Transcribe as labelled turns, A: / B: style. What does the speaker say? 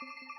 A: Música